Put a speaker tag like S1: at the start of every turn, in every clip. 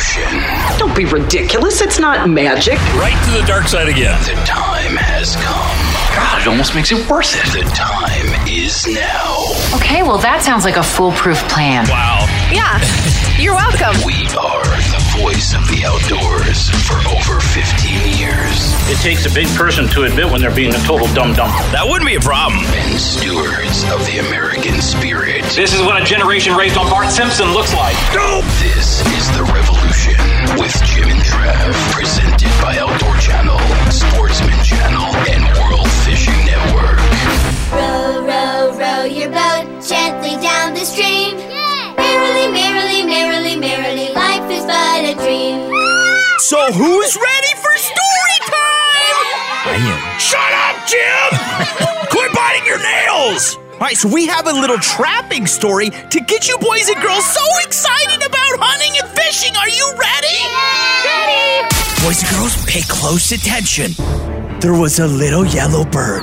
S1: Revolution.
S2: Don't be ridiculous. It's not magic.
S3: Right to the dark side again.
S1: The time has come.
S3: God, it almost makes it worth it.
S1: The time is now.
S4: Okay, well, that sounds like a foolproof plan.
S3: Wow.
S5: Yeah, you're welcome.
S1: We are the voice of the outdoors for over 15 years
S6: It takes a big person to admit when they're being a total dum dum.
S3: That wouldn't be a problem.
S1: and stewards of the American spirit.
S6: This is what a generation raised on Bart Simpson looks like.
S1: This is the revolution with Jim and Trav, presented by Outdoor Channel, Sportsman Channel, and World Fishing Network.
S7: Row, row, row your boat gently down the stream. Yeah. Merrily, merrily, merrily, merrily, life is but a dream.
S8: So who's ready for story time? I am. Shut up, Jim! Quit biting your nails! All right, so we have a little trapping story to get you boys and girls so excited about hunting and fishing. Are you ready? Ready! Boys and girls, pay close attention. There was a little yellow bird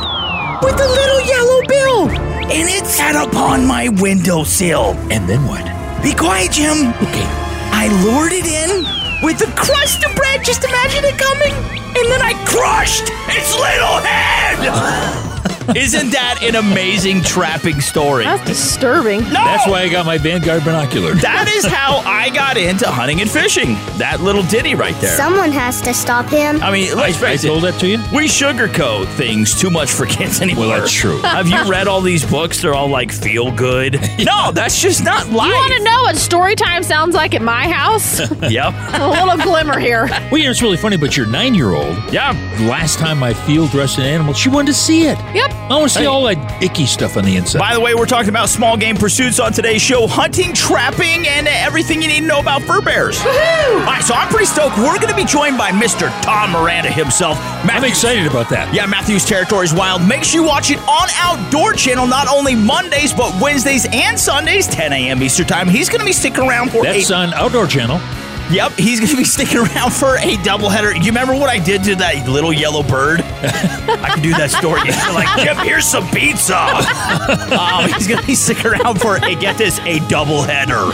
S8: with a little yellow bill, and it sat upon my windowsill.
S3: And then what?
S8: Be quiet, Jim. Okay. I lured it in with a crust of bread. Just imagine it coming. And then I crushed its little head. Uh. Isn't that an amazing trapping story?
S5: That's disturbing.
S8: No!
S3: That's why I got my Vanguard binocular.
S8: That is how I got into hunting and fishing. That little ditty right there.
S7: Someone has to stop him.
S8: I mean,
S3: I,
S8: let's
S3: I
S8: face
S3: told
S8: it.
S3: that to you?
S8: We sugarcoat things too much for kids anymore.
S3: Well, that's true.
S8: Have you read all these books? They're all like feel good. No, that's just not life.
S5: You want to know what story time sounds like at my house?
S8: Yep.
S5: a little glimmer here.
S3: Well, you know, it's really funny, but your nine year old,
S8: Yeah.
S3: last time I field dressed an animal, she wanted to see it.
S5: Yep.
S3: I want to see all that icky stuff on the inside.
S8: By the way, we're talking about small game pursuits on today's show hunting, trapping, and everything you need to know about fur bears. All right, so I'm pretty stoked. We're going to be joined by Mr. Tom Miranda himself.
S3: I'm excited about that.
S8: Yeah, Matthews Territories Wild. Make sure you watch it on Outdoor Channel, not only Mondays, but Wednesdays and Sundays, 10 a.m. Eastern Time. He's going to be sticking around for
S3: That's
S8: a
S3: on Outdoor Channel.
S8: Yep, he's going to be sticking around for a doubleheader. You remember what I did to that little yellow bird? I can do that story. You're like, Jim, here's some pizza. um, he's going to be sticking around for a get this a doubleheader.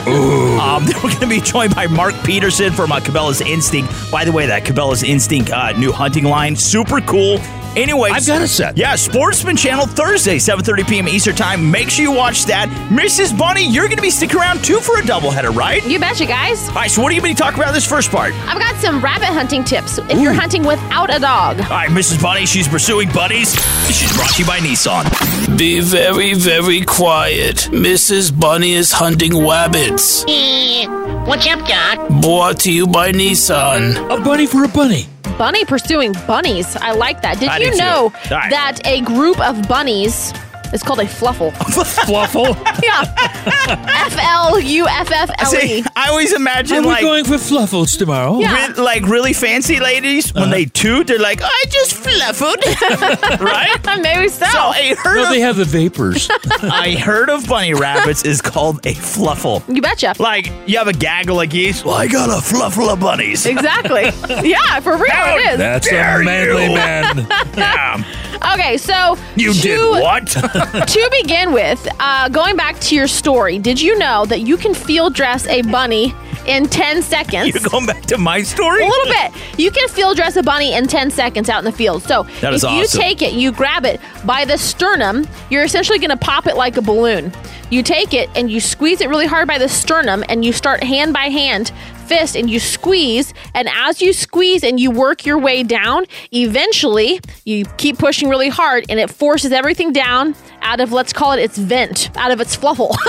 S8: Um, then we're going to be joined by Mark Peterson from uh, Cabela's Instinct. By the way, that Cabela's Instinct uh, new hunting line, super cool. Anyway,
S3: I've got a set.
S8: Yeah, Sportsman Channel Thursday, 7:30 p.m. Eastern Time. Make sure you watch that. Mrs. Bunny, you're going to be sticking around too for a doubleheader, right?
S5: You betcha, guys.
S8: All right, so what are you going to talk about this first part?
S5: I've got some rabbit hunting tips if you're hunting without a dog.
S8: All right, Mrs. Bunny, she's pursuing bunnies. She's brought to you by Nissan.
S1: Be very, very quiet. Mrs. Bunny is hunting wabbits.
S9: Eh, what's up, Doc?
S1: Brought to you by Nissan.
S3: A bunny for a bunny.
S5: Bunny pursuing bunnies. I like that. Did
S8: I
S5: you know that a group of bunnies is called a fluffle?
S3: Fluffle.
S5: yeah. F L U F F L
S8: See,
S5: E.
S8: I always imagine
S3: Are we
S8: like,
S3: going for Fluffles tomorrow?
S5: Yeah.
S8: re- like really fancy ladies when uh-huh. they toot, they're like, I just fluffled, right?
S5: Maybe so.
S8: So a herd
S3: No,
S8: of
S3: they have the vapors.
S8: a herd of bunny rabbits is called a fluffle.
S5: you betcha.
S8: Like you have a gaggle of geese. Well, I got a fluffle of bunnies.
S5: Exactly. yeah, for real
S8: How
S5: it is.
S3: That's
S8: Dare
S3: a manly
S8: you.
S3: man.
S8: Yeah.
S5: Okay, so
S8: You
S5: to,
S8: did what?
S5: to begin with, uh, going back to your story, did you know that you can field dress a bunny in 10 seconds?
S8: You're going back to my story?
S5: a little bit. You can field dress a bunny in 10 seconds out in the field. So
S8: That is
S5: if you
S8: awesome.
S5: take it, you grab it by the sternum, you're essentially going to pop it like a balloon. You take it and you squeeze it really hard by the sternum and you start hand by hand fist and you squeeze and as you squeeze and you work your way down eventually you keep pushing really hard and it forces everything down out of let's call it its vent out of its fluffle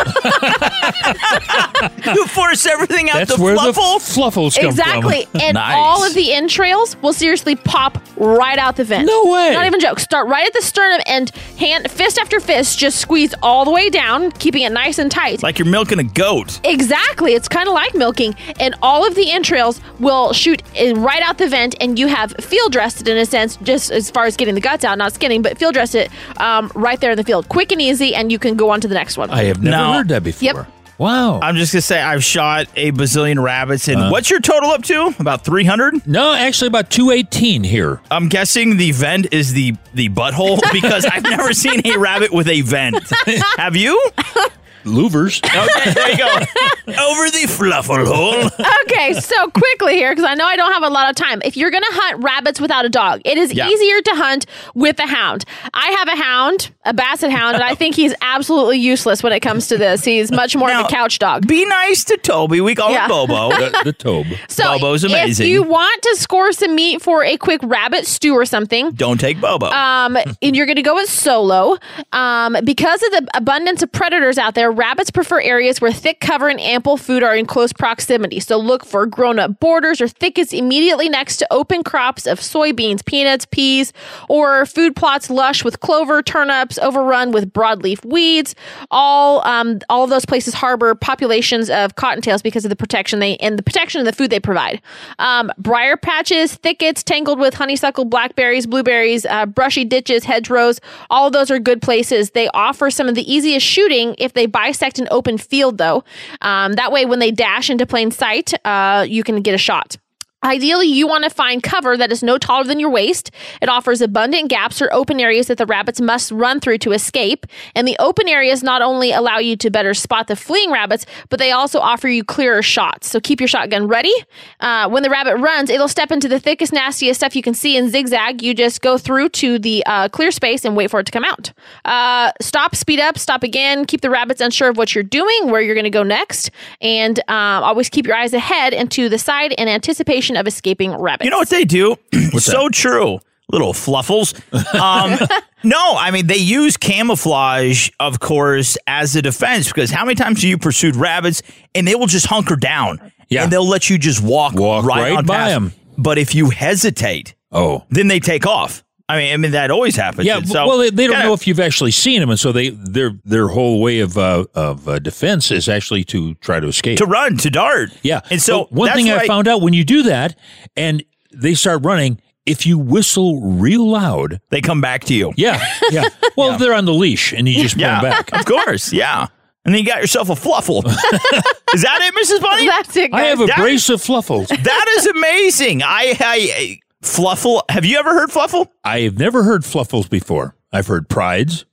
S8: you force everything out
S3: That's
S8: the
S3: where
S8: fluffle?
S3: the Fluffles come
S5: exactly
S3: from.
S5: and
S8: Nice.
S5: all of the entrails will seriously pop right out the vent
S3: No way.
S5: not even joke start right at the sternum and hand fist after fist just squeeze all the way down keeping it nice and tight.
S8: Like you're milking a goat.
S5: Exactly. It's kind of like milking. And all of the entrails will shoot right out the vent, and you have field dressed it in a sense, just as far as getting the guts out, not skinning, but field dress it um, right there in the field. Quick and easy, and you can go on to the next one.
S3: I have never
S8: No.
S3: heard that before.
S5: Yep.
S3: Wow.
S8: I'm just gonna say I've shot a bazillion rabbits, and
S3: Uh.
S8: what's your total up to? About 300.
S3: no, actually about 218 here.
S8: I'm guessing the vent is the the butthole because I've never seen a rabbit with a vent. Have you?
S3: Louvers.
S8: Okay, there you go. Over the fluffle hole.
S5: okay, so quickly here, because I know I don't have a lot of time. If you're going to hunt rabbits without a dog, it is
S8: Yeah.
S5: easier to hunt with a hound. I have a hound, a basset hound, and I think he's absolutely useless when it comes to this. He's much more of a couch dog.
S8: Be nice to Toby. We call
S5: Yeah.
S8: him Bobo.
S3: the, the tobe.
S5: So
S8: Bobo's amazing.
S5: if you want to score some meat for a quick rabbit stew or something,
S8: Don't take Bobo.
S5: um, and you're going to go with solo. Um, because of the abundance of predators out there, rabbits prefer areas where thick cover and ample food are in close proximity. So look for grown up borders or thickets immediately next to open crops of soybeans, peanuts, peas, or food plots lush with clover, turnips, overrun with broadleaf weeds. All um, all those places harbor populations of cottontails because of the protection they and the protection of the food they provide. Um, briar patches, thickets tangled with honeysuckle, blackberries, blueberries, uh, brushy ditches, hedgerows. All of those are good places. They offer some of the easiest shooting if they bisect an open field, though. Um, that way, when they dash into plain sight, uh, you can get a shot. Ideally, you want to find cover that is no taller than your waist. It offers abundant gaps or open areas that the rabbits must run through to escape. And the open areas not only allow you to better spot the fleeing rabbits, but they also offer you clearer shots. So keep your shotgun ready. Uh, when the rabbit runs, it'll step into the thickest, nastiest stuff you can see in zigzag. You just go through to the uh, clear space and wait for it to come out. Uh, stop, speed up, stop again. Keep the rabbits unsure of what you're doing, where you're going to go next, and um, always keep your eyes ahead and to the side in anticipation of escaping rabbits.
S8: You know what they do? so true. Little fluffles. Um, no, I mean, they use camouflage, of course, as a defense because how many times have you pursued rabbits and they will just hunker down?
S3: Yeah.
S8: And they'll let you just walk,
S3: Walk
S8: right,
S3: right
S8: on
S3: by them.
S8: But if you hesitate,
S3: Oh.
S8: then they take off. I mean, I mean that always happens.
S3: Yeah,
S8: so,
S3: well, they, they don't
S8: kinda-
S3: know if you've actually seen them, and so they their their whole way of uh, of uh, defense is actually to try to escape.
S8: to run, to dart.
S3: yeah,
S8: And so
S3: But one thing
S8: what
S3: I found out when you do that, and they start running, if you whistle real loud,
S8: they come back to you.
S3: yeah, yeah. Well, they're on the leash, and you just pull
S8: Yeah,
S3: them back.
S8: of course. Yeah. And then you got yourself a fluffle. is that it, Mrs. Bunny?
S5: That's it.
S3: I have a
S8: That-
S3: brace of fluffles.
S8: That is amazing. I, I fluffle. Have you ever heard fluffle?
S3: I have never heard fluffles before. I've heard prides.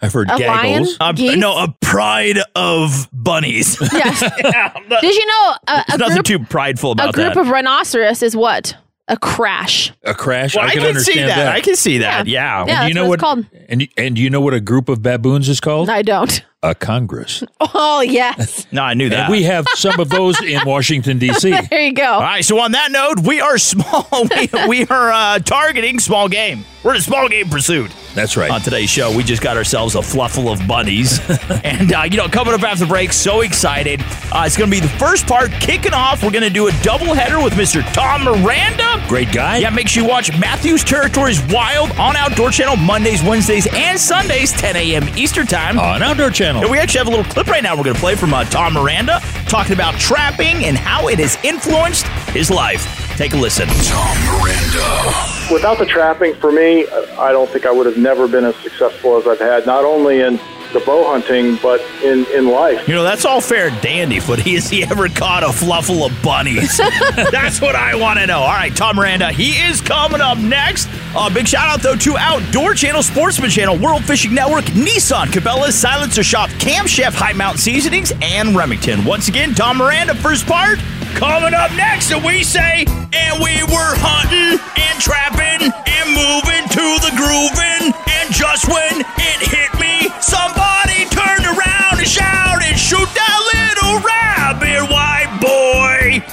S3: I've heard
S5: A lion?
S3: Um, gaggles.
S8: A,
S5: Geese?
S8: no, a pride of bunnies.
S5: Yes. Did you know uh, a, a
S8: There's nothing
S5: group,
S8: too prideful about
S5: a
S8: about
S5: group
S8: that.
S5: of rhinoceros is what? A crash.
S3: A crash.
S8: well, I,
S3: I can,
S8: can
S3: understand
S8: see that. I can see that. Yeah.
S5: Yeah.
S3: do you
S5: that's
S3: know
S5: what
S3: what?
S5: it's called.
S3: And and do you know what a group of baboons is called?
S5: I don't.
S3: A congress.
S5: Oh, yes.
S8: No, I knew that.
S3: And we have some of those in Washington D.C.
S5: There you go.
S8: All right. So on that note, we are small. we, we are uh, targeting small game. We're in a small game pursuit.
S3: That's right.
S8: On today's show, we just got ourselves a fluffle of bunnies. and, uh, you know, coming up after the break, so excited. Uh, it's going to be the first part kicking off. We're going to do a doubleheader with Mr. Tom Miranda.
S3: Great guy.
S8: Yeah, make sure you watch Matthew's Territories Wild on Outdoor Channel Mondays, Wednesdays, and Sundays, 10 a.m. Eastern Time.
S3: On Outdoor Channel.
S8: And we actually have a little clip right now we're going to play from uh, Tom Miranda talking about trapping and how it has influenced his life. Take a listen.
S1: Tom Miranda.
S10: Without the trapping, for me, I don't think I would have never been as successful as I've had, not only in the bow hunting, but in, in life.
S8: You know, that's all fair and dandy, but has he ever caught a fluffle of bunnies? that's what I want to know. All right, Tom Miranda, he is coming up next. Uh, big shout out, though, to Outdoor Channel, Sportsman Channel, World Fishing Network, Nissan, Cabela's, Silencer Shop, Camp Chef, Hi Mountain Seasonings, and Remington. Once again, Tom Miranda, first part, coming up next. And we say, and we were hunting and trapping and moving to the grooving. And just when it hit me, somebody turned around and shouted, shoot that little rabbit, white boy.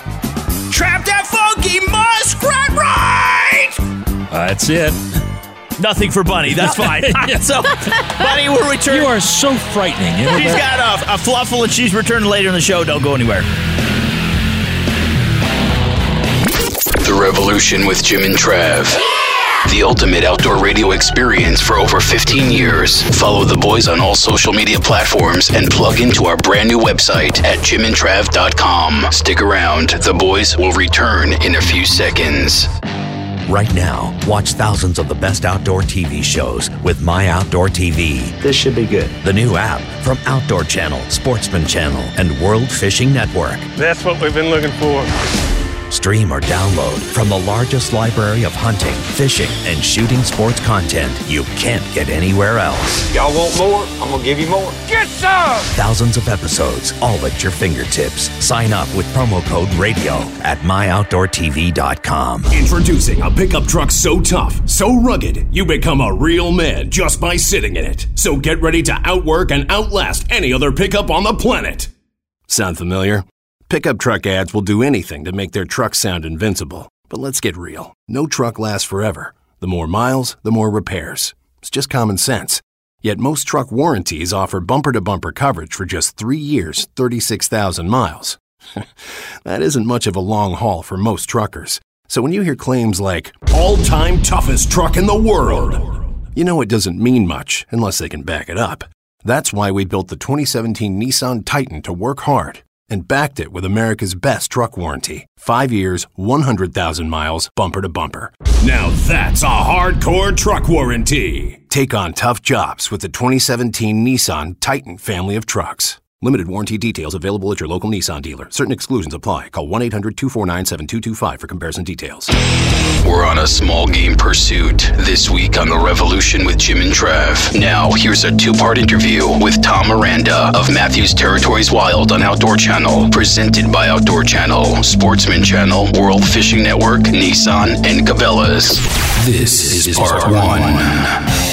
S8: Trap that funky muskrat right.
S3: That's it.
S8: Nothing for Bunny. That's fine. so, Bunny will return.
S3: You are so frightening.
S8: She's got a, a fluffle and she's returning later in the show. Don't go anywhere.
S1: The Revolution with Jim and Trav. The ultimate outdoor radio experience for over 15 years. Follow the boys on all social media platforms and plug into our brand new website at jimandtrav.com. Stick around, the boys will return in a few seconds.
S11: Right now, watch thousands of the best outdoor TV shows with My Outdoor TV.
S12: This should be good.
S11: The new app from Outdoor Channel, Sportsman Channel, and World Fishing Network.
S13: That's what we've been looking for.
S11: Stream or download from the largest library of hunting, fishing, and shooting sports content you can't get anywhere else.
S13: Y'all want more? I'm gonna give you more. Get some!
S11: Thousands of episodes, all at your fingertips. Sign up with promo code RADIO at myoutdoortv.com.
S14: Introducing a pickup truck so tough, so rugged, you become a real man just by sitting in it. So get ready to outwork and outlast any other pickup on the planet.
S15: Sound familiar? Pickup truck ads will do anything to make their truck sound invincible. But let's get real. No truck lasts forever. The more miles, the more repairs. It's just common sense. Yet most truck warranties offer bumper to bumper coverage for just three years, 36,000 miles. that isn't much of a long haul for most truckers. So when you hear claims like,
S14: all time toughest truck in the world,
S15: you know it doesn't mean much unless they can back it up. That's why we built the 2017 Nissan Titan to work hard and backed it with America's best truck warranty. Five years, 100,000 miles, bumper to bumper.
S14: Now that's a hardcore truck warranty.
S15: Take on tough jobs with the 2017 Nissan Titan family of trucks. Limited warranty details available at your local Nissan dealer. Certain exclusions apply. Call 1 800 249 7225 for comparison details.
S1: We're on a small game pursuit this week on The Revolution with Jim and Trav. Now, here's a two part interview with Tom Miranda of Matthews Territories Wild on Outdoor Channel, presented by Outdoor Channel, Sportsman Channel, World Fishing Network, Nissan, and Cabela's. This is part one.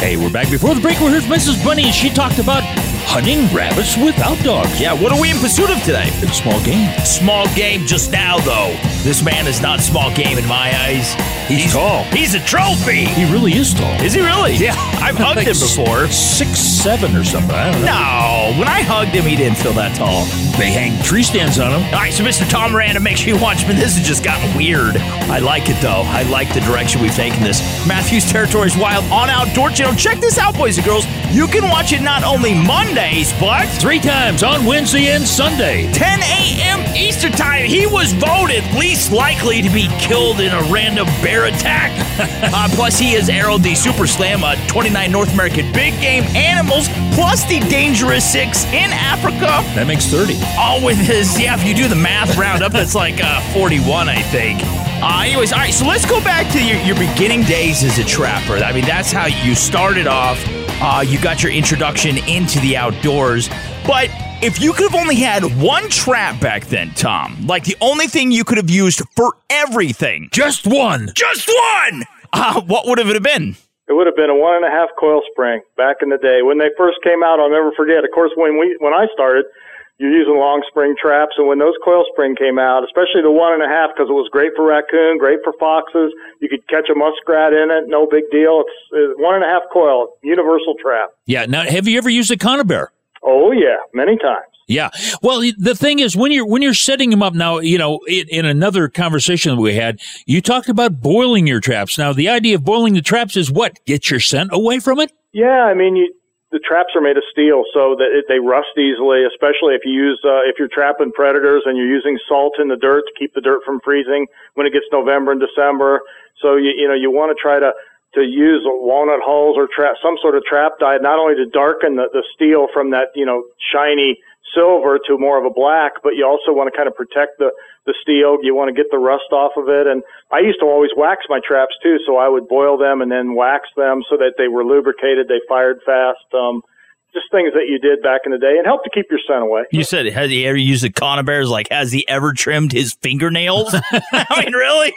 S3: Hey, we're back. Before the break, we heard Mrs. Bunny, and she talked about hunting rabbits without dogs.
S8: Yeah, what are we in pursuit of today?
S3: It's small game.
S8: Small game just now, though. This man is not small game in my eyes.
S3: He's, tall.
S8: He's a trophy.
S3: He really is tall.
S8: Is he really? Yeah, I've hugged
S3: Like
S8: him before.
S3: Six seven or something. I don't know.
S8: No, when I hugged him, he didn't feel that tall.
S3: They hang tree stands on him.
S8: All right, so Mr. Tom Miranda, make sure you watch me. This has just gotten weird. I like it, though. I like the direction we've taken this. Matthews Territories Wild on Outdoor Channel. Check this out, boys and girls. You can watch it not only Mondays, but
S3: Three times on Wednesday and Sunday.
S8: 10 a.m. Eastern Time. He was voted least likely to be killed in a random bear attack. uh, plus, he has arrowed the Super Slam, uh, 29 North American big game animals, plus the Dangerous Six in Africa.
S3: That makes 30.
S8: All with his, yeah, if you do the math roundup, that's like uh, 41, I think. Uh, anyways, all right, so let's go back to your, your beginning days as a trapper. I mean, that's how you started off. Uh, you got your introduction into the outdoors. But if you could have only had one trap back then, Tom, like the only thing you could have used for everything,
S3: Just one.
S8: just one, uh, what would have it have been?
S10: It would have been a one and a half coil spring back in the day when they first came out. I'll never forget. Of course, when we when I started, you're using long spring traps, and when those coil spring came out, especially the one and a half, because it was great for raccoon, great for foxes. You could catch a muskrat in it, no big deal. It's, it's one and a half coil, universal trap.
S3: Yeah. Now, have you ever used a conibear?
S10: Oh yeah, many times.
S3: Yeah. Well, the thing is, when you're when you're setting them up now, you know, in, in another conversation that we had, you talked about boiling your traps. Now, the idea of boiling the traps is what? Get your scent away from it.
S10: Yeah, I mean, you, the traps are made of steel, so that it, they rust easily. Especially if you use uh, if you're trapping predators and you're using salt in the dirt to keep the dirt from freezing when it gets November and December. So you you know you want to try to to use walnut hulls or trap some sort of trap dye, not only to darken the, the steel from that you know shiny silver to more of a black, but you also want to kind of protect the the steel. You want to get the rust off of it. And I used to always wax my traps too, so I would boil them and then wax them so that they were lubricated, they fired fast. Um, just things that you did back in the day and help to keep your scent away.
S8: You said, has he ever used a conibears? Like, has he ever trimmed his fingernails? I mean, really?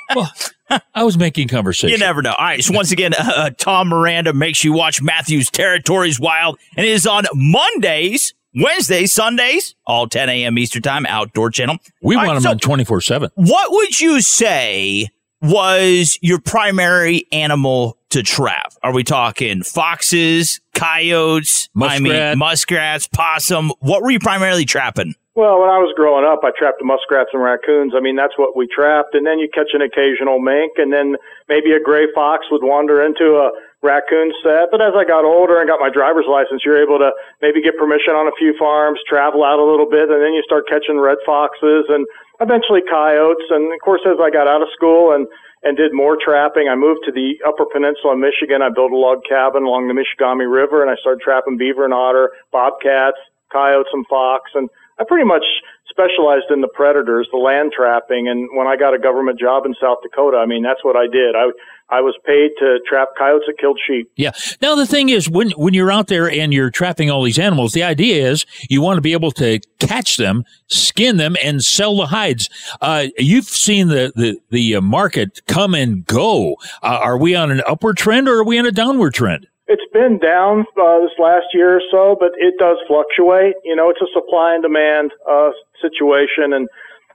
S3: I was making conversation.
S8: You never know. All right. So once again, uh, Tom Miranda makes you watch Matthew's Territories Wild, and it is on Mondays, Wednesdays, Sundays, all 10 a.m. Eastern Time, Outdoor Channel.
S3: We
S8: All
S3: want
S8: right,
S3: them
S8: so
S3: on twenty four seven.
S8: What would you say was your primary animal to trap? Are we talking foxes, coyotes, I mean muskrats, possum? What were you primarily trapping?
S10: Well, when I was growing up, I trapped muskrats and raccoons. I mean, that's what we trapped. And then you catch an occasional mink, and then maybe a gray fox would wander into a raccoon set. But as I got older and got my driver's license, you're able to maybe get permission on a few farms, travel out a little bit, and then you start catching red foxes and eventually coyotes. And of course, as I got out of school and and did more trapping. I moved to the Upper Peninsula of Michigan. I built a log cabin along the Michigamme River, and I started trapping beaver and otter, bobcats, coyotes, and fox. And I pretty much specialized in the predators, the land trapping, and when I got a government job in South Dakota, I mean that's what I did. I I was paid to trap coyotes that killed sheep.
S3: Yeah. Now the thing is, when when you're out there and you're trapping all these animals, the idea is you want to be able to catch them, skin them, and sell the hides. Uh, you've seen the the the uh, market come and go. Uh, are we on an upward trend or are we on a downward trend?
S10: It's been down uh, this last year or so, but it does fluctuate. You know, it's a supply and demand uh, situation, and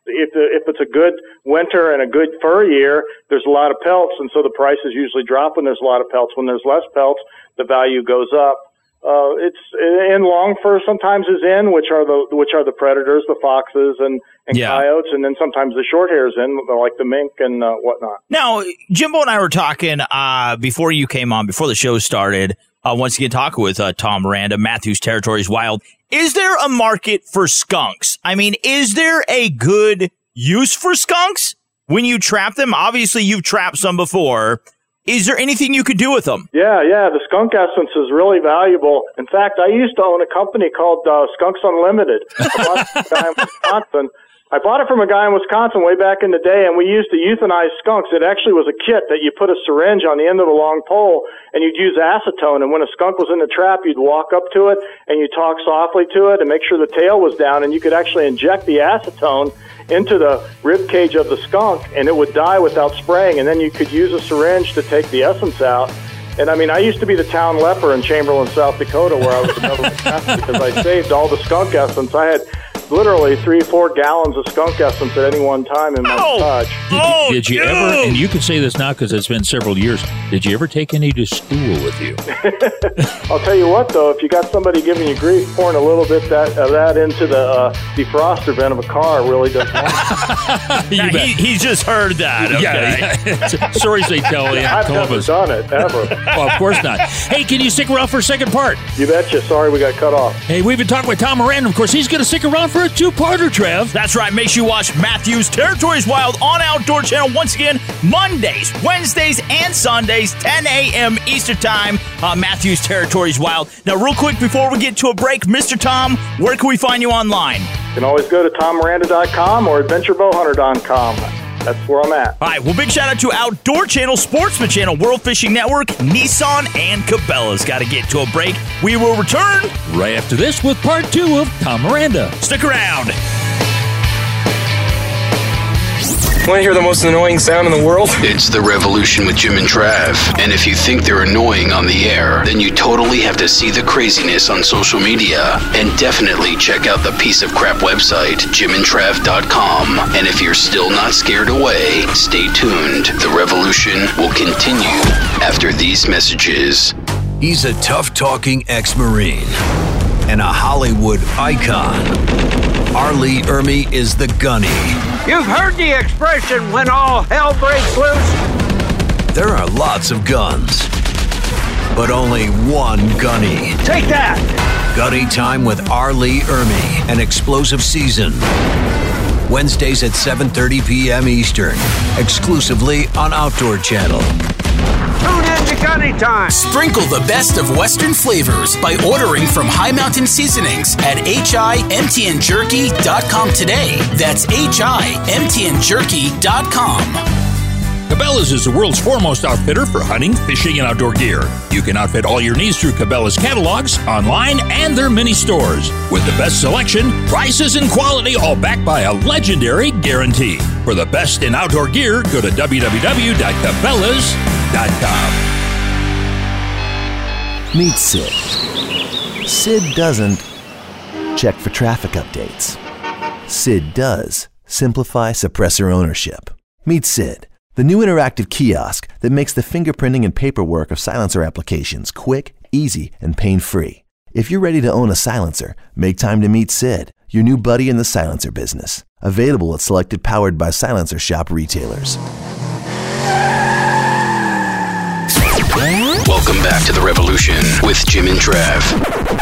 S10: if if it's a good winter and a good fur year, there's a lot of pelts, and so the prices usually drop when there's a lot of pelts. When there's less pelts, the value goes up. Uh, it's in long fur sometimes is in, which are the which are the predators, the foxes and, and
S8: Yeah.
S10: coyotes, and then sometimes the short hairs in, like the mink and uh, whatnot.
S8: Now, Jimbo and I were talking uh, before you came on, before the show started. Uh, once again, talking with uh, Tom Miranda, Matthews Territories Wild. Is there a market for skunks? I mean, is there a good use for skunks when you trap them? Obviously, you've trapped some before. Is there anything you could do with them?
S10: Yeah, yeah, the skunk essence is really valuable. In fact, I used to own a company called uh, Skunks Unlimited. A in Wisconsin. I bought it from a guy in Wisconsin way back in the day, and we used to euthanize skunks. It actually was a kit that you put a syringe on the end of a long pole, and you'd use acetone. And when a skunk was in the trap, you'd walk up to it and you talk softly to it and make sure the tail was down, and you could actually inject the acetone into the rib cage of the skunk, and it would die without spraying. And then you could use a syringe to take the essence out. And I mean, I used to be the town leper in Chamberlain, South Dakota, where I was the government because I saved all the skunk essence. I had literally three, four gallons of skunk essence at any one time in my touch.
S3: Did, did you ever? And you can say this now because it's been several years. Did you ever take any to school with you?
S10: I'll tell you what, though, if you got somebody giving you grief, pouring a little bit that of that into the uh, defroster vent of a car really does.
S8: Now, he, he's just heard that. Okay?
S3: Yeah, stories they tell in
S10: I've never done it ever.
S3: well, of course not. Hey, can you stick around for a second part?
S10: You betcha. Sorry, we got cut off.
S3: Hey, we've been talking with Tom Moran. Of course, he's going to stick around for a two-parter, Trev.
S8: That's right. Make sure you watch Matthews Territories Wild on Outdoor Channel once again, Mondays, Wednesdays, and Sundays, 10 a.m. Eastern Time. Uh, Matthews Territories Wild. Now, real quick before we get to a break, Mr. Tom, where can we find you online?
S10: You can always go to tommiranda.com or adventurebowhunter.com. That's where I'm at.
S8: All right. Well, big shout out to Outdoor Channel, Sportsman Channel, World Fishing Network, Nissan, and Cabela's. Got to get to a break. We will return
S3: right after this with part two of Tom Miranda.
S8: Stick around.
S13: Want to hear the most annoying sound in the world?
S1: It's the revolution with Jim and Trav. And if you think they're annoying on the air, then you totally have to see the craziness on social media. And definitely check out the piece of crap website, jimandtrav.com. And if you're still not scared away, stay tuned. The revolution will continue after these messages.
S11: He's a tough talking ex Marine and a Hollywood icon. R. Lee Ermey is the gunny.
S12: You've heard the expression when all hell breaks loose.
S11: There are lots of guns, but only one gunny.
S12: Take that!
S11: Gunny Time with Arlie Ermy, an explosive season. Wednesdays at 7:30 p.m. Eastern, exclusively on Outdoor Channel.
S12: Tune in Time.
S16: Sprinkle the best of Western flavors by ordering from Hi Mountain Seasonings at himtnjerky.com today. That's himtnjerky.com.
S3: Cabela's is the world's foremost outfitter for hunting, fishing, and outdoor gear. You can outfit all your needs through Cabela's catalogs, online, and their mini stores. With the best selection, prices, and quality, all backed by a legendary guarantee. For the best in outdoor gear, go to www.cabela's.com.
S17: Meet Sid. Sid doesn't check for traffic updates. Sid does simplify suppressor ownership. Meet Sid, the new interactive kiosk that makes the fingerprinting and paperwork of silencer applications quick, easy, and pain free. If you're ready to own a silencer, make time to meet Sid. your new buddy in the silencer business. Available at selected powered by Silencer Shop retailers.
S1: Welcome back to the Revolution with Jim and Trav.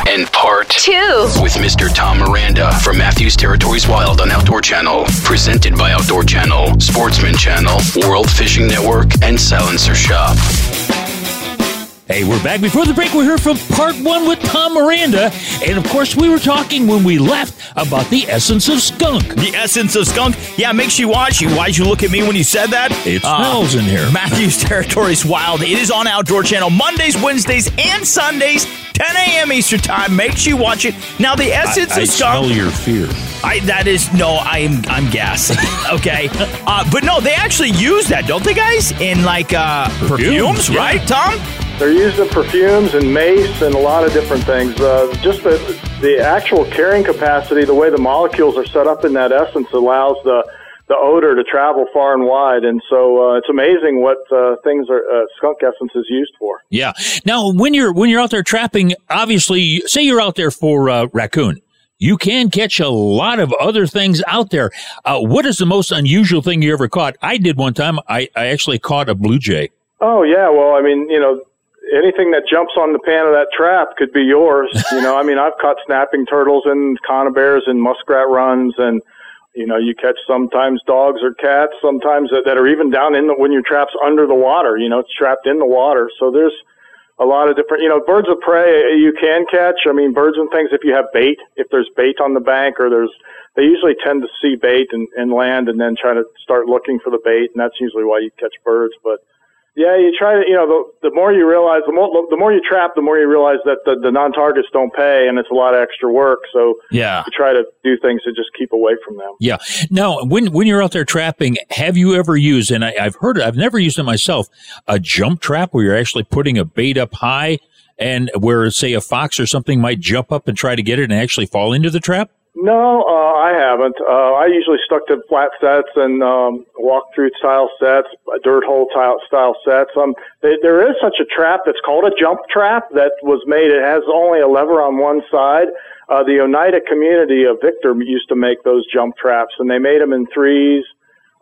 S1: And part
S5: two
S1: with Mr. Tom Miranda from Matthews Territories Wild on Outdoor Channel. Presented by Outdoor Channel, Sportsman Channel, World Fishing Network, and Silencer Shop.
S3: Hey, we're back. Before the break, we heard from part one with Tom Miranda. And of course, we were talking when we left about the essence of skunk.
S8: The essence of skunk? Yeah, makes you watch you. Why'd you look at me when you said that?
S3: It smells uh, in here.
S8: Matthew's Territories Wild. It is on Outdoor Channel Mondays, Wednesdays, and Sundays, 10 a.m. Eastern Time. Make sure you watch it. Now, the essence
S3: I, I
S8: of skunk.
S3: I smell your fear.
S8: I, that is no, I'm I'm gassy. okay, uh, but no, they actually use that, don't they, guys? In like uh, perfumes,
S3: yeah.
S8: right, Tom?
S10: They're used in perfumes and mace and a lot of different things. Uh, just the the actual carrying capacity, the way the molecules are set up in that essence, allows the the odor to travel far and wide, and so uh, it's amazing what uh, things are uh, skunk essence is used for.
S3: Yeah. Now, when you're when you're out there trapping, obviously, say you're out there for uh, raccoon, you can catch a lot of other things out there. Uh, what is the most unusual thing you ever caught? I did one time. I, I actually caught a blue jay.
S10: Oh yeah, well, I mean, you know, anything that jumps on the pan of that trap could be yours. you know, I mean, I've caught snapping turtles and conibears and muskrat runs, and you know, you catch sometimes dogs or cats, sometimes that, that are even down in the when your trap's under the water. You know, it's trapped in the water. So there's a lot of different, you know, birds of prey eh, you can catch. I mean, birds and things if you have bait, if there's bait on the bank or there's, they usually tend to see bait and, and land and then try to start looking for the bait, and that's usually why you catch birds. But yeah, you try to, you know, the, the more you realize, the more, the more you trap, the more you realize that the, the non-targets don't pay and it's a lot of extra work. So
S3: yeah,
S10: you try to do things to just keep away from them.
S3: Yeah. Now, when, when you're out there trapping, have you ever used, and I, I've heard it, I've never used it myself, a jump trap where you're actually putting a bait up high and where say a fox or something might jump up and try to get it and actually fall into the trap?
S10: No, uh, I haven't. Uh, I usually stuck to flat sets and um, walk-through style sets, dirt hole style sets. Um, they, there is such a trap that's called a jump trap that was made. It has only a lever on one side. Uh, the Oneida community of Victor used to make those jump traps, and they made them in threes.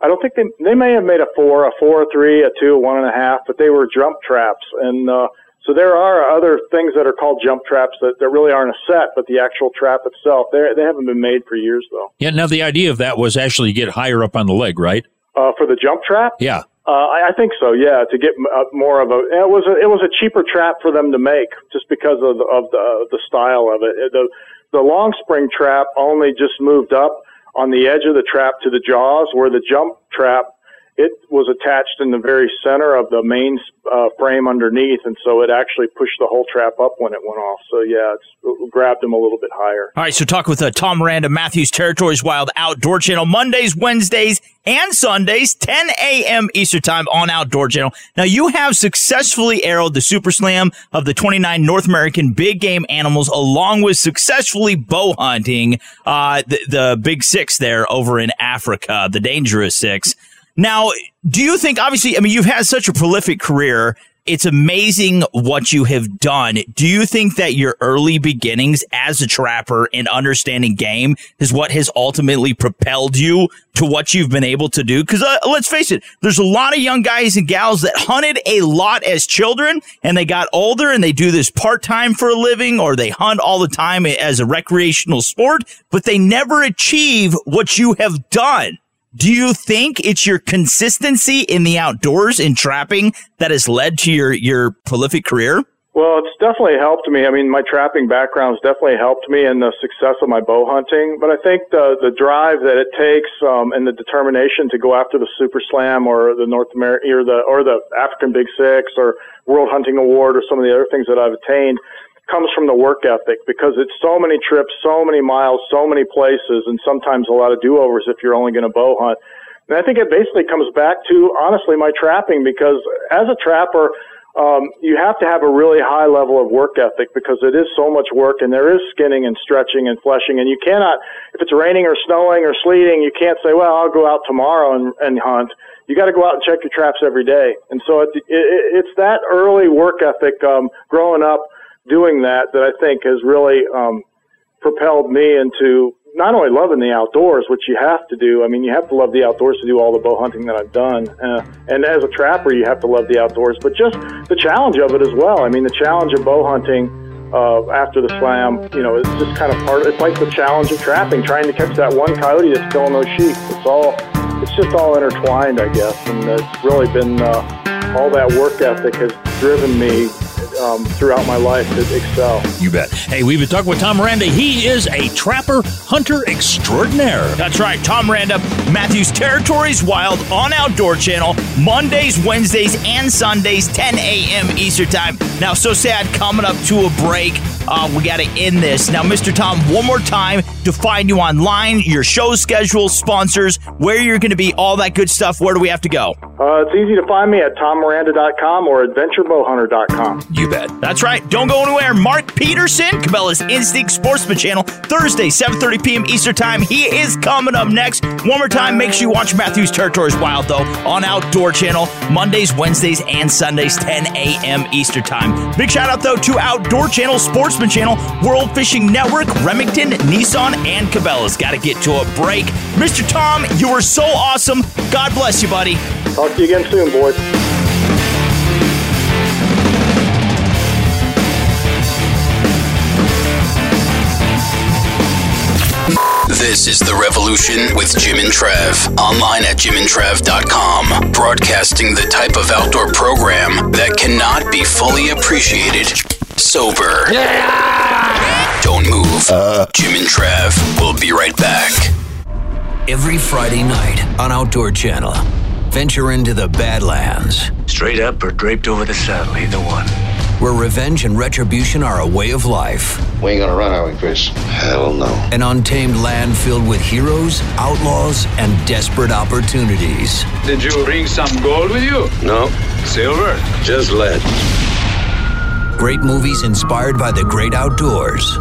S10: I don't think they they may have made a four, a four, a three, a two, a one and a half, but they were jump traps, and uh, so there are other things that are called jump traps that, that really aren't a set, but the actual trap itself, they they haven't been made for years though.
S3: Yeah. Now the idea of that was actually to get higher up on the leg, right?
S10: Uh, for the jump trap?
S3: Yeah.
S10: Uh, I, I think so. Yeah, to get uh, more of a it was a it was a cheaper trap for them to make just because of the, of the the style of it. The the long spring trap only just moved up on the edge of the trap to the jaws, where the jump trap it was attached in the very center of the main uh, frame underneath, and so it actually pushed the whole trap up when it went off. So yeah, it grabbed him a little bit higher.
S8: All right, so talk with uh, Tom Miranda, Matthews Territories Wild Outdoor Channel, Mondays, Wednesdays, and Sundays, 10 a.m. Eastern Time on Outdoor Channel. Now you have successfully arrowed the Super Slam of the 29 North American big game animals, along with successfully bow hunting uh, the, the Big Six there over in Africa, the Dangerous Six. Now, do you think, obviously, I mean, you've had such a prolific career. It's amazing what you have done. Do you think that your early beginnings as a trapper and understanding game is what has ultimately propelled you to what you've been able to do? Because uh, let's face it, there's a lot of young guys and gals that hunted a lot as children and they got older and they do this part time for a living or they hunt all the time as a recreational sport, but they never achieve what you have done. Do you think it's your consistency in the outdoors in trapping that has led to your, your prolific career?
S10: Well, it's definitely helped me. I mean, my trapping background's definitely helped me in the success of my bow hunting. But I think the the drive that it takes um, and the determination to go after the Super Slam or the North American or the or the African Big Six or World Hunting Award or some of the other things that I've attained comes from the work ethic because it's so many trips, so many miles, so many places, and sometimes a lot of do overs if you're only going to bow hunt. And I think it basically comes back to honestly my trapping because as a trapper, um, you have to have a really high level of work ethic because it is so much work and there is skinning and stretching and fleshing and you cannot if it's raining or snowing or sleeting you can't say well I'll go out tomorrow and, and hunt you got to go out and check your traps every day and so it, it, it's that early work ethic um, growing up doing that that I think has really um, propelled me into not only loving the outdoors, which you have to do. I mean, you have to love the outdoors to do all the bow hunting that I've done. Uh, and as a trapper, you have to love the outdoors, but just the challenge of it as well. I mean, the challenge of bow hunting uh, after the slam, you know, it's just kind of part. It's like the challenge of trapping, trying to catch that one coyote that's killing those sheep. It's all, it's just all intertwined, I guess, and it's really been uh, all that work ethic has driven me um, throughout my life to excel.
S3: You bet. Hey, we've been talking with Tom Miranda. He is a trapper hunter extraordinaire.
S8: That's right, Tom Miranda, Matthews Territories Wild on Outdoor Channel, Mondays, Wednesdays, and Sundays, 10 a.m. Eastern Time. Now, so sad coming up to a break. Uh, we got to end this. Now, Mr. Tom, one more time to find you online, your show schedule, sponsors, where you're going to be, all that good stuff. Where do we have to go?
S10: Uh, it's easy to find me at tommiranda.com or adventurebowhunter.com.
S3: You bet.
S8: That's right. Don't go anywhere. Mark Peterson, Cabela's Instinct Sportsman Channel, Thursday, 7.30 p.m. Eastern Time. He is coming up next. One more time, make sure you watch Matthews Territories Wild, though, on Outdoor Channel, Mondays, Wednesdays, and Sundays, 10 a.m. Eastern Time. Big shout out, though, to Outdoor Channel, Sportsman Channel, World Fishing Network, Remington, Nissan, and Cabela's. Got to get to a break. Mr. Tom, you were so awesome. God bless you, buddy.
S10: Talk to you again soon, boys.
S1: This is The Revolution with Jim and Trav. Online at jimandtrav.com. Broadcasting the type of outdoor program that cannot be fully appreciated sober. Don't move. Jim and Trav will be right back.
S11: Every Friday night on Outdoor Channel, venture into the Badlands.
S18: Straight up or draped over the saddle, either one.
S11: Where revenge and retribution are a way of life.
S19: We ain't gonna run, are we, Chris? Hell no.
S11: An untamed land filled with heroes, outlaws, and desperate opportunities.
S18: Did you bring some gold with you?
S19: No.
S18: Silver?
S19: Just lead.
S11: Great movies inspired by the great outdoors.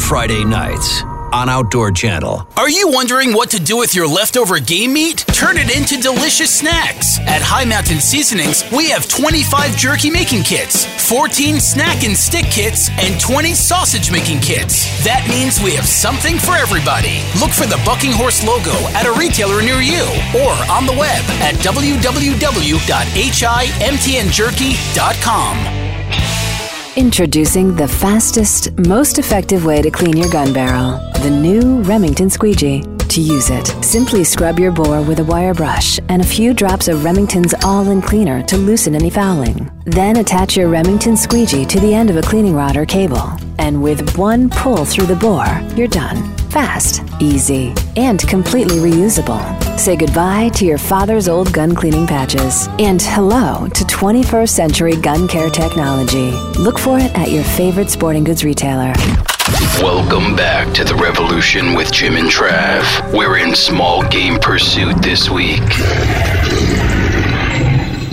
S11: Friday nights on Outdoor Channel.
S16: Are you wondering what to do with your leftover game meat? Turn it into delicious snacks. At Hi Mountain Seasonings, we have 25 jerky making kits, 14 snack and stick kits, and 20 sausage making kits. That means we have something for everybody. Look for the Bucking Horse logo at a retailer near you or on the web at www.himtnjerky.com.
S20: Introducing the fastest, most effective way to clean your gun barrel the new Remington Squeegee. To use it, simply scrub your bore with a wire brush and a few drops of Remington's All In Cleaner to loosen any fouling. Then attach your Remington Squeegee to the end of a cleaning rod or cable. And with one pull through the bore, you're done. Fast, easy, and completely reusable. Say goodbye to your father's old gun cleaning patches and hello to 21st century gun care technology. Look for it at your favorite sporting goods retailer.
S1: Welcome back to The Revolution with Jim and Trav. We're in small game pursuit this week.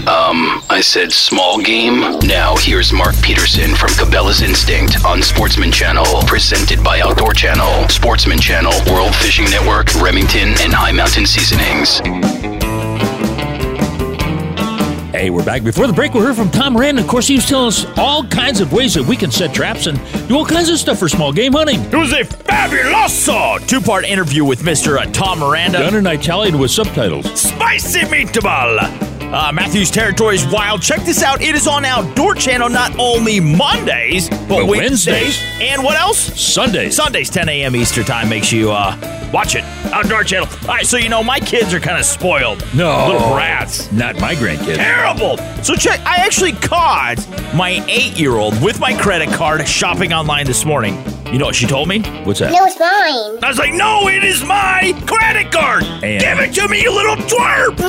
S1: Um, I said small game. Now here's Mark Peterson from Cabela's Instinct on Sportsman Channel, presented by Outdoor Channel, Sportsman Channel, World Fishing Network, Remington, and Hi Mountain Seasonings.
S3: Hey, we're back. Before the break, we heard from Tom Rand. Of course, he was telling us all kinds of ways that we can set traps and do all kinds of stuff for small game hunting.
S8: It was a fabuloso two-part interview with Mr. Uh, Tom Miranda.
S3: Done and I tallied with subtitles.
S8: Spicy meatball. Uh, Matthews Territories Wild. Check this out. It is on Outdoor Channel not only Mondays, but,
S3: But
S8: Wednesdays.
S3: Wednesdays.
S8: And what else?
S3: Sundays.
S8: Sundays, 10 a.m. Eastern Time. Make sure you uh, watch it. Outdoor Channel. All right, so you know, my kids are kind of spoiled.
S3: No.
S8: Little brats.
S3: Not my grandkids.
S8: Terrible. So check. I actually caught my eight-year-old with my credit card shopping online this morning. You know what she told me?
S3: What's that?
S9: No, it's mine.
S8: I was like, no, it is my credit card.
S3: And-
S8: Give it to me, you little twerp.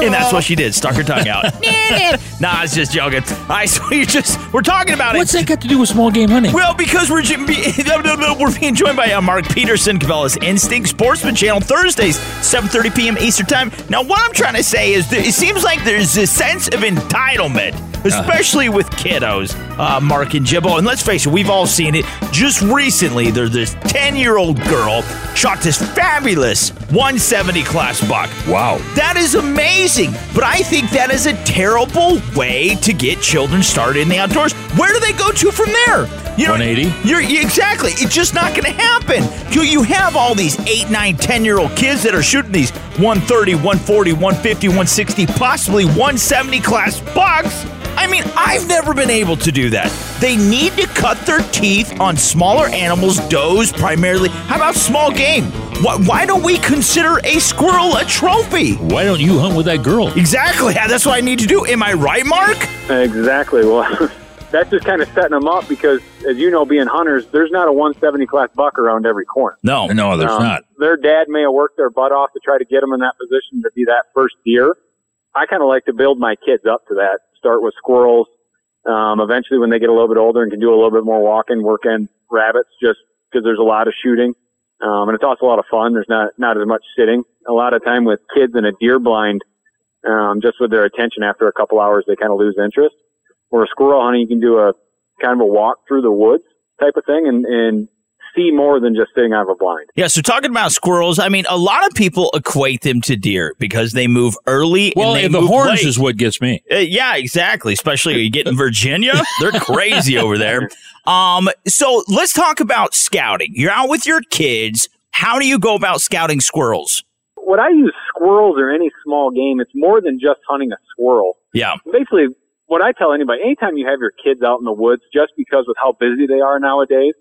S8: And that's what she did. Stuck her tongue out. nah, I was just joking. All right, so you just we're talking about it.
S3: What's that got to do with small game hunting?
S8: Well, because we're ju- be- we're being joined by uh, Mark Peterson, Cabela's Instinct Sportsman Channel, Thursdays, 7:30 p.m. Eastern Time. Now, what I'm trying to say is, that it seems like there's a sense of entitlement, especially with kiddos, uh, Mark and Jimbo. And let's face it, we've all seen it. Just recently, there's this 10 year old girl shot this fabulous 170 class buck.
S3: Wow.
S8: That is amazing, but I think that is a terrible way to get children started in the outdoors. Where do they go to from there? You know,
S3: 180?
S8: You're you- exactly. It's just not going to happen. You you have all these 8, 9, 10 year old kids that are shooting these 130, 140, 150, 160, possibly 170 class bucks. I mean, I've never been able to do that. They need to cut their teeth on smaller animals, does primarily. How about small game? Why, why don't we consider a squirrel a trophy?
S3: Why don't you hunt with that girl?
S8: Exactly. That's what I need to do. Am I right, Mark?
S21: Exactly. Well, that's just kind of setting them up because, as you know, being hunters, there's not a 170 class buck around every corner.
S8: No,
S3: no, there's
S21: Um,
S3: not.
S21: Their dad may have worked their butt off to try to get them in that position to be that first deer. I kind of like to build my kids up to that. Start with squirrels. Um, eventually, when they get a little bit older and can do a little bit more walking, work in rabbits, just because there's a lot of shooting. Um, and it's also a lot of fun. There's not, not as much sitting. A lot of time with kids in a deer blind, um, just with their attention after a couple hours, they kind of lose interest. Where squirrel hunting, you can do a kind of a walk through the woods type of thing and, and see more than just sitting out of a blind.
S8: Yeah, so talking about squirrels, I mean, a lot of people equate them to deer because they move early.
S3: Well,
S8: and they
S3: the
S8: move
S3: horns
S8: late.
S3: is what gets me.
S8: Uh, yeah, exactly. Especially you get in Virginia, they're crazy over there. Um, so let's talk about scouting. You're out with your kids. How do you go about scouting squirrels?
S21: When I use squirrels or any small game, it's more than just hunting a squirrel.
S8: Yeah.
S21: Basically, what I tell anybody, anytime you have your kids out in the woods, just because with how busy they are nowadays,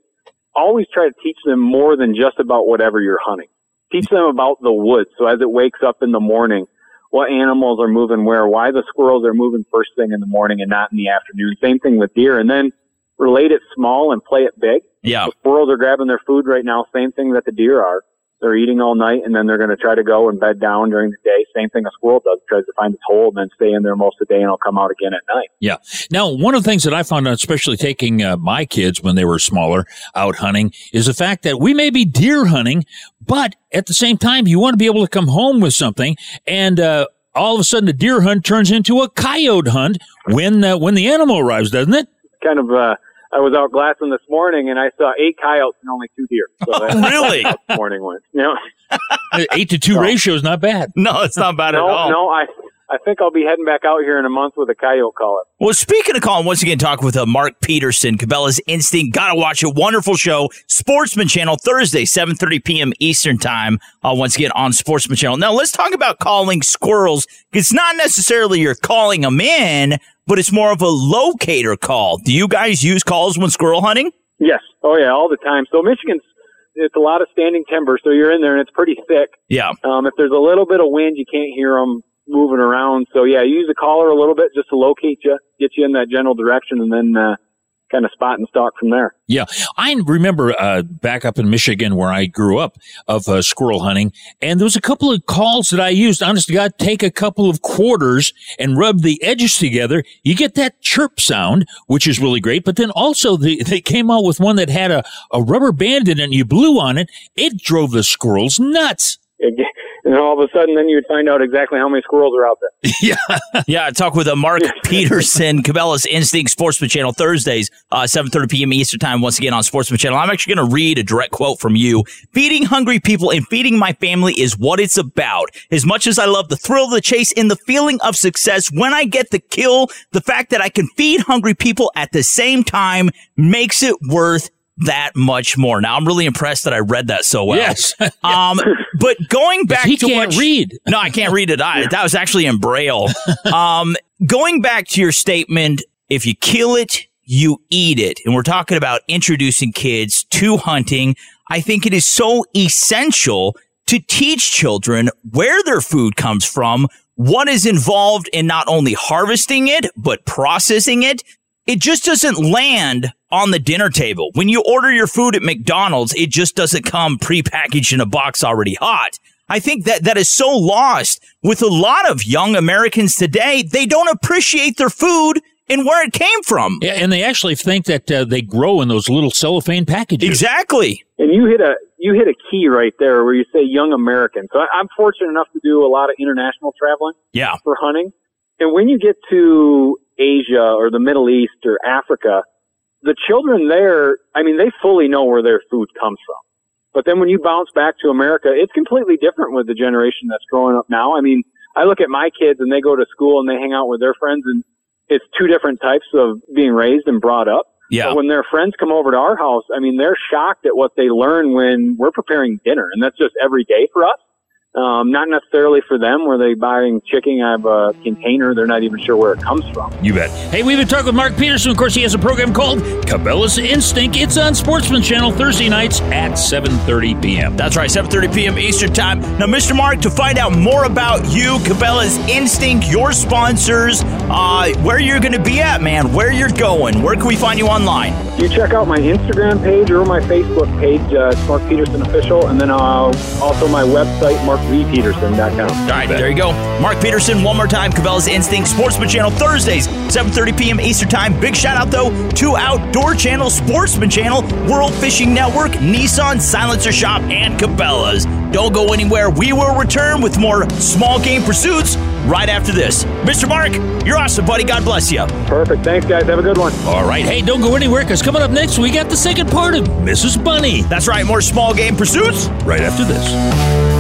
S21: always try to teach them more than just about whatever you're hunting. Teach them about the woods. So as it wakes up in the morning, what animals are moving where, why the squirrels are moving first thing in the morning and not in the afternoon. Same thing with deer. And then relate it small and play it big.
S8: Yeah.
S21: The squirrels are grabbing their food right now, same thing that the deer are. They're eating all night and then they're going to try to go and bed down during the day. Same thing a squirrel does, tries to find its hole and then stay in there most of the day and it'll come out again at night.
S3: Yeah. Now, one of the things that I found especially taking uh, my kids when they were smaller out hunting, is the fact that we may be deer hunting, but at the same time, you want to be able to come home with something and, uh, all of a sudden, the deer hunt turns into a coyote hunt when uh, when the animal arrives, doesn't it?
S21: Kind of, uh, I was out glassing this morning and I saw eight coyotes and only two deer. So oh, that's
S3: Really?
S21: how this morning went. You know?
S3: Eight to two ratio is not bad.
S8: No, it's not bad
S21: no,
S8: at all.
S21: No, I, I think I'll be heading back out here in a month with a coyote caller.
S8: Well, speaking of calling, once again, talk with uh, Mark Peterson, Cabela's Instinct. Gotta watch it. Wonderful show. Sportsman Channel, Thursday, 7.30 p.m. Eastern Time. Uh, once again, on Sportsman Channel. Now, let's talk about calling squirrels. It's not necessarily you're calling them in, but it's more of a locator call. Do you guys use calls when squirrel hunting?
S21: Yes. Oh yeah, all the time. So Michigan's it's a lot of standing timber, so you're in there and it's pretty thick.
S8: Yeah.
S21: Um, if there's a little bit of wind, you can't hear them moving around. So yeah, you use the collar a little bit just to locate you, get you in that general direction, and then uh, kind of spot and stalk from there.
S3: Yeah, I remember uh, back up in Michigan where I grew up of uh, squirrel hunting, and there was a couple of calls that I used. Honest to God, take a couple of quarters and rub the edges together. You get that chirp sound, which is really great. But then also the, they came out with one that had a, a rubber band in it, and you blew on it. It drove the squirrels nuts.
S21: And all of a sudden, then you'd find out exactly how many squirrels are out there.
S3: yeah.
S8: Yeah, I talk with uh, Mark Peterson, Cabela's Instinct Sportsman Channel, Thursdays, uh, 7.30 p.m. Eastern Time, once again on Sportsman Channel. I'm actually going to read a direct quote from you. Feeding hungry people and feeding my family is what it's about. As much as I love the thrill of the chase and the feeling of success when I get the kill, the fact that I can feed hungry people at the same time makes it worth that much more. Now I'm really impressed that I read that so well.
S3: Yes.
S8: um, but going back
S3: he
S8: to
S3: can't
S8: what
S3: read.
S8: No, I can't read it. I, that was actually in braille. Um, going back to your statement, if you kill it, you eat it. And we're talking about introducing kids to hunting. I think it is so essential to teach children where their food comes from, what is involved in not only harvesting it, but processing it. It just doesn't land on the dinner table. When you order your food at McDonald's, it just doesn't come prepackaged in a box already hot. I think that that is so lost with a lot of young Americans today. They don't appreciate their food and where it came from.
S3: Yeah, and they actually think that uh, they grow in those little cellophane packages.
S8: Exactly.
S21: And you hit a you hit a key right there where you say young Americans. So I, I'm fortunate enough to do a lot of international traveling
S8: Yeah.
S21: for hunting. And when you get to Asia or the Middle East or Africa, the children there, I mean, they fully know where their food comes from. But then when you bounce back to America, it's completely different with the generation that's growing up now. I mean, I look at my kids and they go to school and they hang out with their friends and it's two different types of being raised and brought up.
S8: Yeah.
S21: But when their friends come over to our house, I mean, they're shocked at what they learn when we're preparing dinner, and that's just every day for us. Um, not necessarily for them, where they buying chicken out of a container. They're not even sure where it comes from.
S3: You bet. Hey, we've been talking with Mark Peterson. Of course, he has a program called Cabela's Instinct. It's on Sportsman Channel Thursday nights at 7.30 p.m.
S8: That's right, 7:30 p.m. Eastern Time. Now, Mr. Mark, to find out more about you, Cabela's Instinct, your sponsors, uh, where you're going to be at, man, where you're going, where can we find you online?
S21: You check out my Instagram page or my Facebook page, uh, it's Mark Peterson Official, and then uh, also my website, markvpeterson.com.
S8: All right, there you go. Mark Peterson, one more time, Cabela's Instinct, Sportsman Channel, Thursdays, 7.30 p.m. Eastern Time. Big shout out, though, to Outdoor Channel, Sportsman Channel, World Fishing Network, Nissan, Silencer Shop, and Cabela's. Don't go anywhere. We will return with more small game pursuits right after this. Mr. Mark, you're awesome, buddy. God bless you.
S21: Perfect. Thanks, guys. Have a good one.
S3: All right. Hey, don't go anywhere because coming up next, we got the second part of Mrs. Bunny.
S8: That's right. More small game pursuits
S3: right after this.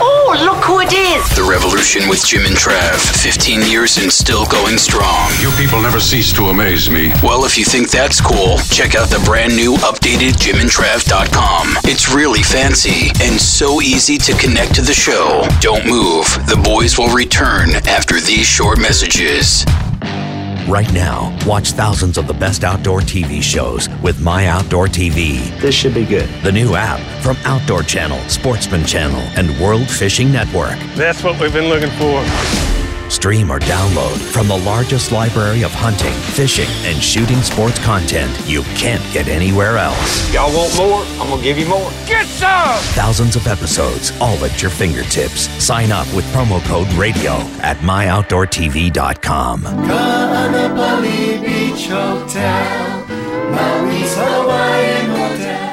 S9: Oh, look who it is!
S1: The Revolution with Jim and Trav. 15 years and still going strong.
S18: You people never cease to amaze me.
S1: Well, if you think that's cool, check out the brand new updated jimandtrav.com. It's really fancy and so easy to connect to the show. Don't move. The boys will return after these short messages.
S22: Right now, watch thousands of the best outdoor TV shows with My Outdoor TV.
S23: This should be good.
S22: The new app from Outdoor Channel, Sportsman Channel, and World Fishing Network.
S24: That's what we've been looking for.
S22: Stream or download from the largest library of hunting, fishing, and shooting sports content you can't get anywhere else.
S23: Y'all want more? I'm gonna give you more.
S24: Get some!
S22: Thousands of episodes, all at your fingertips. Sign up with promo code RADIO at myoutdoortv.com.
S25: Kaanapali Beach Hotel, Maui's Hawaiian Hotel.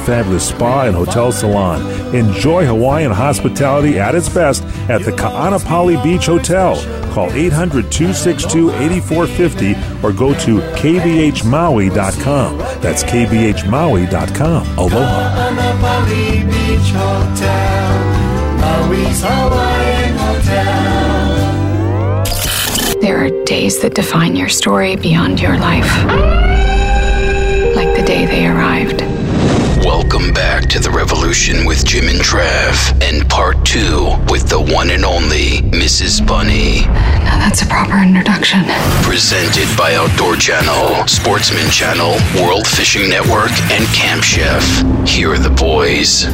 S26: fabulous spa and hotel salon. Enjoy Hawaiian hospitality at its best at the Ka'anapali Beach Hotel. Call 800 262 8450 or go to kbhmaui.com. That's kbhmaui.com. Aloha.
S25: Kaanapali Beach Hotel, Maui's Hawaiian Hotel.
S27: There are days that define your story beyond your life. Like the day they arrived.
S1: Welcome back to the Revolution with Jim and Trav, and part two with the one and only Mrs. Bunny.
S27: Now that's a proper introduction.
S1: Presented by Outdoor Channel, Sportsman Channel, World Fishing Network, and Camp Chef. Here are the boys.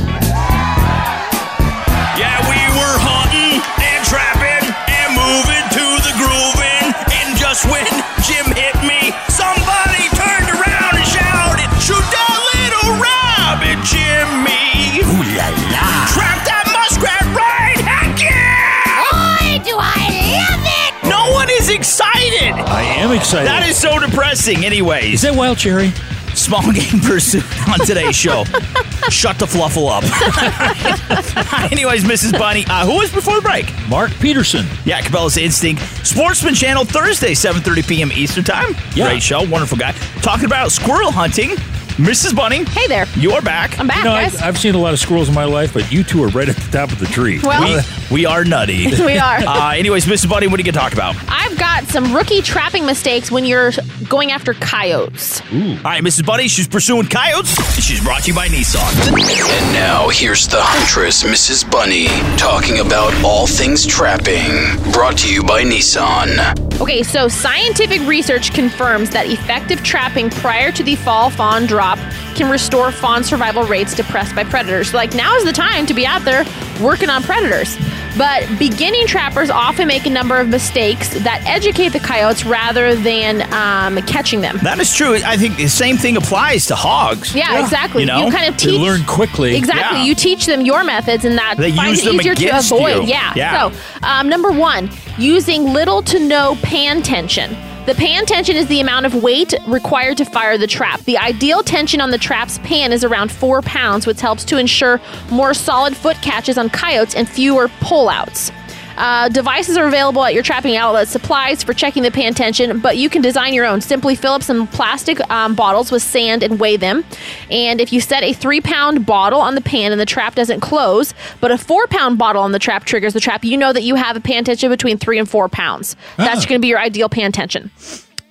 S8: Excited. That is so depressing, anyways.
S3: Is that wild cherry?
S8: Small game pursuit on today's show. Shut the fluffle up. Anyways, Mrs. Bunny, uh, who was before the break?
S3: Mark Peterson.
S8: Yeah, Cabela's Instinct. Sportsman Channel, Thursday, 7.30 p.m. Eastern Time.
S3: Yeah.
S8: Great show. Wonderful guy. Talking about squirrel hunting. Mrs. Bunny.
S5: Hey there.
S8: You're back.
S5: I'm back,
S3: You know,
S5: guys.
S3: I've, I've seen a lot of squirrels in my life, but you two are right at the top of the tree.
S5: Well-
S8: we, we are nutty.
S5: We are.
S8: Uh, anyways, Mrs. Bunny, what are you going to talk about?
S5: I've got some rookie trapping mistakes when you're going after coyotes.
S8: All right, Mrs. Bunny, she's pursuing coyotes. and She's brought to you by Nissan.
S1: And now here's the huntress, Mrs. Bunny, talking about all things trapping. Brought to you by Nissan.
S5: Okay, so scientific research confirms that effective trapping prior to the fall fawn drop can restore fawn survival rates depressed by predators. Like now is the time to be out there working on predators. But beginning trappers often make a number of mistakes that educate the coyotes rather than um, catching them.
S8: That is true. I think the same thing applies to hogs.
S5: Yeah, exactly.
S8: You, know?
S5: kind of teach They learn
S3: quickly.
S5: Exactly.
S8: Yeah.
S5: You teach them your methods, and that
S8: They
S5: finds
S8: use
S5: it
S8: them
S5: easier to
S8: against
S5: avoid.
S8: you.
S5: Yeah.
S8: Yeah.
S5: So, um, number one, using little to no pan tension. The pan tension is the amount of weight required to fire the trap. The ideal tension on the trap's pan is around four pounds, which helps to ensure more solid foot catches on coyotes and fewer pullouts. Uh, devices are available at your trapping outlet supplies for checking the pan tension, but you can design your own. Simply fill up some plastic um, bottles with sand and weigh them. And if you set a three pound bottle on the pan and the trap doesn't close, but a four pound bottle on the trap triggers the trap, you know that you have a pan tension between three and four pounds. That's going to be your ideal pan tension.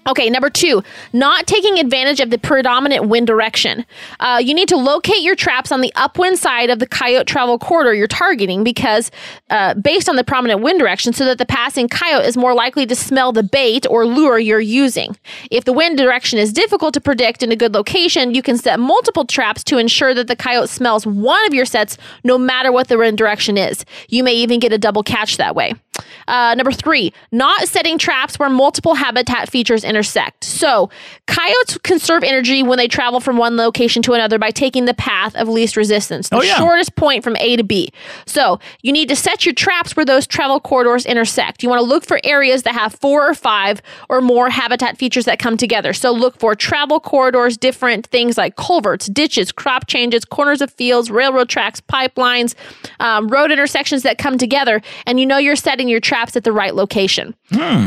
S5: Okay, number two, not taking advantage of the predominant wind direction. Uh, you need to locate your traps on the upwind side of the coyote travel corridor you're targeting because, uh, based on the prominent wind direction, so that the passing coyote is more likely to smell the bait or lure you're using. If the wind direction is difficult to predict in a good location, you can set multiple traps to ensure that the coyote smells one of your sets no matter what the wind direction is. You may even get a double catch that way. Uh, number three, not setting traps where multiple habitat features intersect. So, coyotes conserve energy when they travel from one location to another by taking the path of least resistance, the
S8: Oh, yeah.
S5: shortest point from A to B. So, you need to set your traps where those travel corridors intersect. You want to look for areas that have four or five or more habitat features that come together. So, look for travel corridors, different things like culverts, ditches, crop changes, corners of fields, railroad tracks, pipelines, um, road intersections that come together, and you know you're setting your traps at the right location.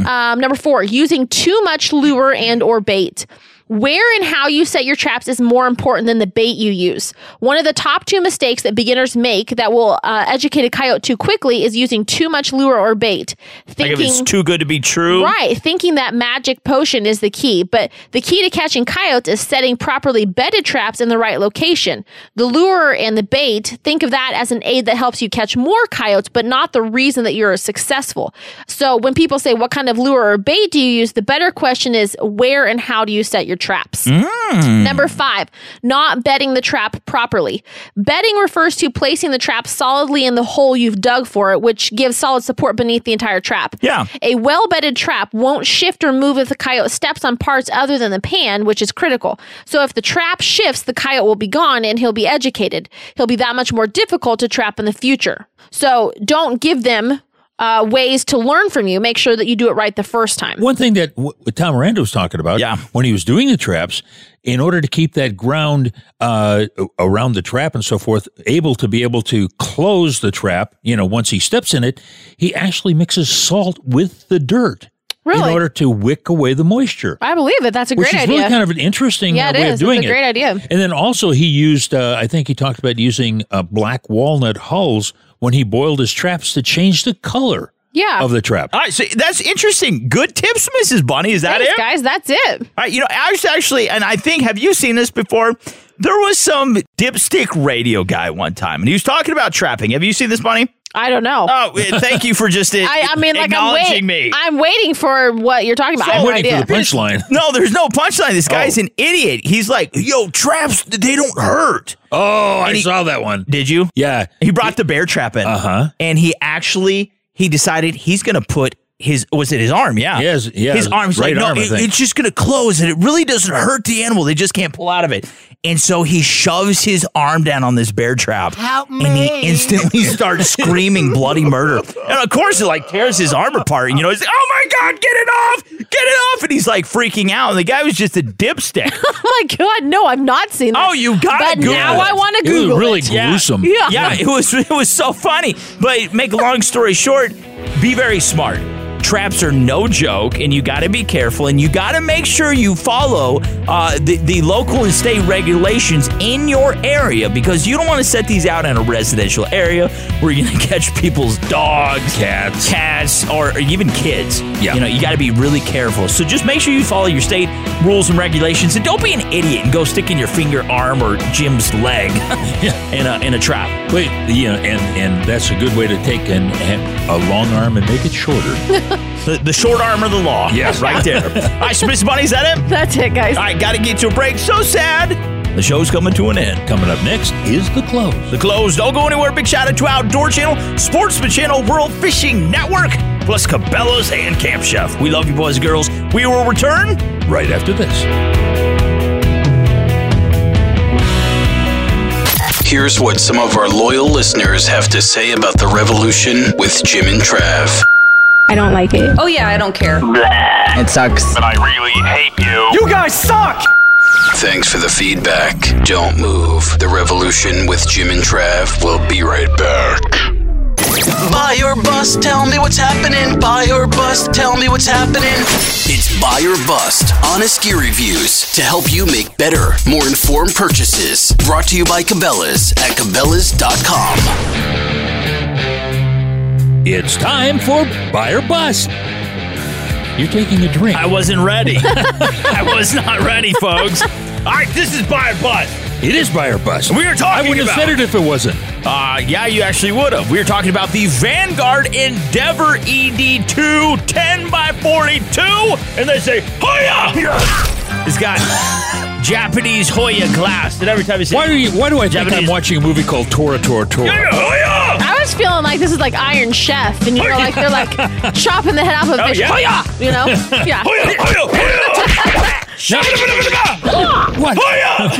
S5: Um, number four, using too much lure and or bait. Where and how you set your traps is more important than the bait you use. One of the top two mistakes that beginners make that will uh, educate a coyote too quickly is using too much lure or bait.
S8: Like if it's too good to be true.
S5: Right, thinking that magic potion is the key, but the key to catching coyotes is setting properly bedded traps in the right location. The lure and the bait, think of that as an aid that helps you catch more coyotes, but not the reason that you're successful. So when people say, What kind of lure or bait do you use? the better question is, Where and how do you set your traps? Mm. Number five, not bedding the trap properly. Bedding refers to placing the trap solidly in the hole you've dug for it, which gives solid support beneath the entire trap.
S8: Yeah.
S5: A well bedded trap won't shift or move if the coyote steps on parts other than the pan, which is critical. So if the trap shifts, the coyote will be gone and he'll be educated. He'll be that much more difficult to trap in the future. So don't give them uh, ways to learn from you. Make sure that you do it right the first time.
S3: One thing that w- Tom Miranda was talking about yeah. when he was doing the traps, in order to keep that ground uh, around the trap and so forth, able to be able to close the trap, you know, once he steps in it, he actually mixes salt with the dirt
S5: Really?
S3: in order to wick away the moisture.
S5: I believe it. That's a
S3: Which
S5: great
S3: is
S5: idea.
S3: really kind of an interesting
S5: yeah,
S3: uh,
S5: it
S3: way
S5: is.
S3: of doing
S5: it's a great
S3: it.
S5: idea.
S3: And then also he used, uh, I think he talked about using uh, black walnut hulls when he boiled his traps to change the color
S5: Yeah.
S3: of the trap.
S8: All right, so that's interesting. Good tips, Mrs. Bunny. Is that
S5: Thanks,
S8: it?
S5: guys. That's it.
S8: All right, you know, actually, actually, and I think, have you seen this before? There was some dipstick radio guy one time, and he was talking about trapping. Have you seen this, Bunny?
S5: I don't know.
S8: Oh, eh, thank you for just uh,
S5: I, I mean, like I'm
S8: acknowledging
S5: waiting.
S8: me.
S5: I'm waiting for what you're talking about. I have no idea.
S3: punchline.
S8: No, there's no punchline. This guy's
S3: Oh.
S8: an idiot. He's like, yo, traps, they don't hurt.
S3: Oh, I
S8: he-
S3: saw that one.
S8: Did you?
S3: Yeah.
S8: He brought the bear trap in.
S3: Uh-huh.
S8: And he actually, he decided he's going to put his, was it his arm? Yeah.
S3: Yes, yeah,
S8: His arm's
S3: right
S8: like, no,
S3: arm, I
S8: it- it's just going to close and it really doesn't hurt the animal. They just can't pull out of it. And so he shoves his arm down on this bear trap.
S25: Help
S8: And he instantly starts screaming bloody murder. And of course, it like tears his arm apart. And you know, he's like, oh my God, get it off! Get it off! And he's like freaking out. And the guy was just a dipstick.
S5: oh my god, no, I've not seen that.
S8: Oh, you got
S5: But
S8: to Google
S5: now
S8: it.
S5: I want to
S3: It was
S5: Google
S3: really
S5: it.
S3: gruesome.
S5: Yeah.
S8: Yeah, it was it was so funny. But make a long story short, be very smart. Traps are no joke, and you got to be careful, and you got to make sure you follow uh, the, the local and state regulations in your area because you don't want to set these out in a residential area where you're going to catch people's dogs,
S3: Cats.
S8: cats, or, or even kids.
S3: Yeah.
S8: You know, you got to be really careful. So just make sure you follow your state rules and regulations, and don't be an idiot and go stick in your finger, arm, or Jim's leg in a in a trap.
S3: Wait, yeah, and and that's a good way to take an, a long arm and make it shorter.
S8: The, the short arm of the law.
S3: Yes.
S8: Right there. All right, so Miss Bunny, is that it?
S5: That's it, guys.
S8: All right, got to get to a break. So sad. The show's coming to an end.
S3: Coming up next is the close.
S8: The close. Don't go anywhere. Big shout out to Outdoor Channel, Sportsman Channel, World Fishing Network, plus Cabela's and Camp Chef. We love you, boys and girls. We will return
S3: right after this.
S1: Here's what some of our loyal listeners have to say about the revolution with Jim and Trav.
S28: I don't like it.
S29: Oh, yeah, I don't care.
S28: It sucks.
S30: But I really hate you. You guys suck!
S1: Thanks for the feedback. Don't move. The revolution with Jim and Trav will be right back. Buy or bust, tell me what's happening. Buy or bust, tell me what's happening. It's Buy or Bust, honest gear reviews to help you make better, more informed purchases. Brought to you by Cabela's at Cabela's.com.
S3: It's time for Buy or Bust. You're taking a drink.
S8: I wasn't ready. I was not ready, folks. All right, this is Buy or Bust.
S3: It is Buy or Bust.
S8: We are talking
S3: I wouldn't have said it if it wasn't.
S8: Uh, yeah, you actually would have. We were talking about the Vanguard Endeavor E ED2 10 by 42, and they say, Hoya! It's got Japanese Hoya glass. And every time you say,
S3: Why do you? Why do I think I'm watching a movie called Tora Tora Tora?
S8: Yeah, Hoya!
S5: I feeling like this is like Iron Chef, and you know, like they're like chopping the head off of
S8: Oh,
S5: fish.
S8: yeah.
S5: Hoya! You know? Yeah.
S8: Hoya!
S3: What?
S8: Hoya!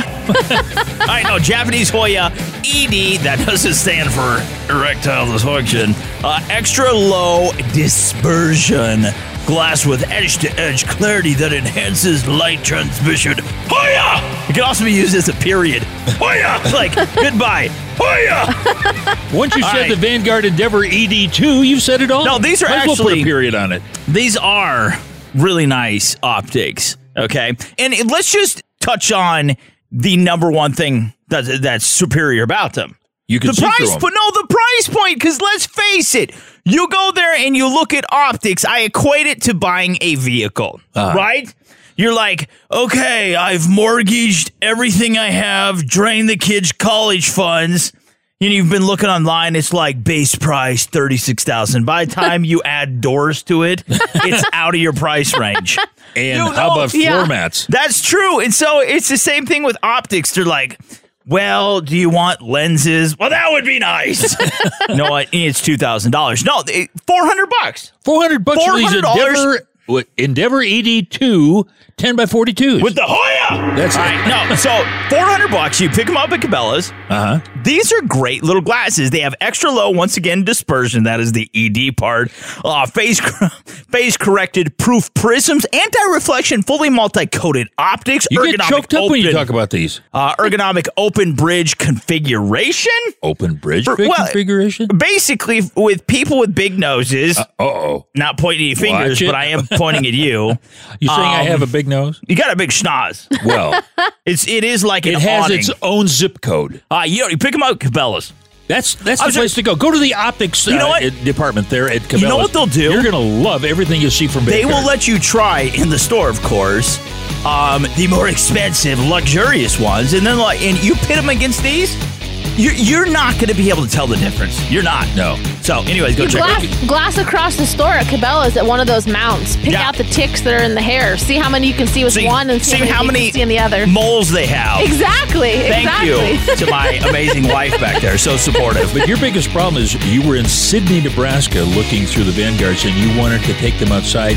S8: I know Japanese Hoya ED. That doesn't stand for erectile dysfunction. Uh, extra low dispersion glass with edge to edge clarity that enhances light transmission. Hoya! It can also be used as a period. Hoya! Like goodbye. Hoya!
S3: Once you
S8: All
S3: said
S8: right.
S3: the Vanguard Endeavor ED2, you've said it all.
S8: No, these are
S3: Might as well put
S8: actually-
S3: a period on it.
S8: These are really nice optics. Okay. And let's just touch on the number one thing that's, that's superior about them.
S3: You can
S8: the
S3: see through
S8: price
S3: 'em.
S8: point. No, the price point. Because let's face it, you go there and you look at optics. I equate it to buying a vehicle,
S3: Uh-huh.
S8: right? You're like, okay, I've mortgaged everything I have, drained the kids' college funds. And you've been looking online, it's like base price thirty six thousand. By the time you add doors to it, it's out of your price range.
S3: And
S8: You
S3: how
S8: know-
S3: about
S5: Yeah.
S3: floor mats?
S8: That's true. And so it's the same thing with optics. They're like, well, do you want lenses? Well, that would be nice. no, it's two thousand dollars. No, four hundred bucks.
S3: 400 bucks for these
S8: $400
S3: Endeavor, what, Endeavor ED2 10 by 42s.
S8: with the Hoya.
S3: That's
S8: All right, no, so four hundred bucks. You pick them up at Cabela's.
S3: Uh huh.
S8: These are great little glasses. They have extra low, once again, dispersion. That is the ED part. Uh, phase phase corrected proof prisms, anti reflection, fully multi coated optics.
S3: You get
S8: ergonomic
S3: choked up when you
S8: open-
S3: talk about these.
S8: uh, ergonomic open bridge configuration.
S3: Open bridge
S8: For- well,
S3: configuration?
S8: Basically, with people with big noses,
S3: Uh oh.
S8: not pointing any fingers, but I am pointing at you.
S3: You saying I
S8: Um,
S3: have a big nose?
S8: You got a big schnoz.
S3: Well,
S8: It's it is like an
S3: it has
S8: awning.
S3: its own zip code.
S8: Uh, you, you pick them out at Cabela's.
S3: That's that's
S8: I
S3: the
S8: was
S3: place to go. Go to the optics
S8: You know
S3: uh,
S8: what?
S3: department there at Cabela's.
S8: You know what they'll do?
S3: You're gonna love everything you see from.
S8: They
S3: Vanguard.
S8: will let you try in the store, of course, um, the more expensive, luxurious ones, and then like, and you pit them against these. You're, you're not going to be able to tell the difference. You're not.
S3: No.
S8: So, anyways, go
S5: You
S8: check.
S5: glass, glass across the store at Cabela's at one of those mounts. Pick
S8: Yeah.
S5: out the ticks that are in the hair. See how many you can see with
S8: See-
S5: one and see,
S8: see how
S5: you
S8: many
S5: can see in the other.
S8: moles they have.
S5: Exactly.
S8: Thank
S5: exactly.
S8: you to my amazing wife back there. So supportive.
S3: But your biggest problem is you were in Sidney, Nebraska, looking through the Vanguards, and you wanted to take them outside.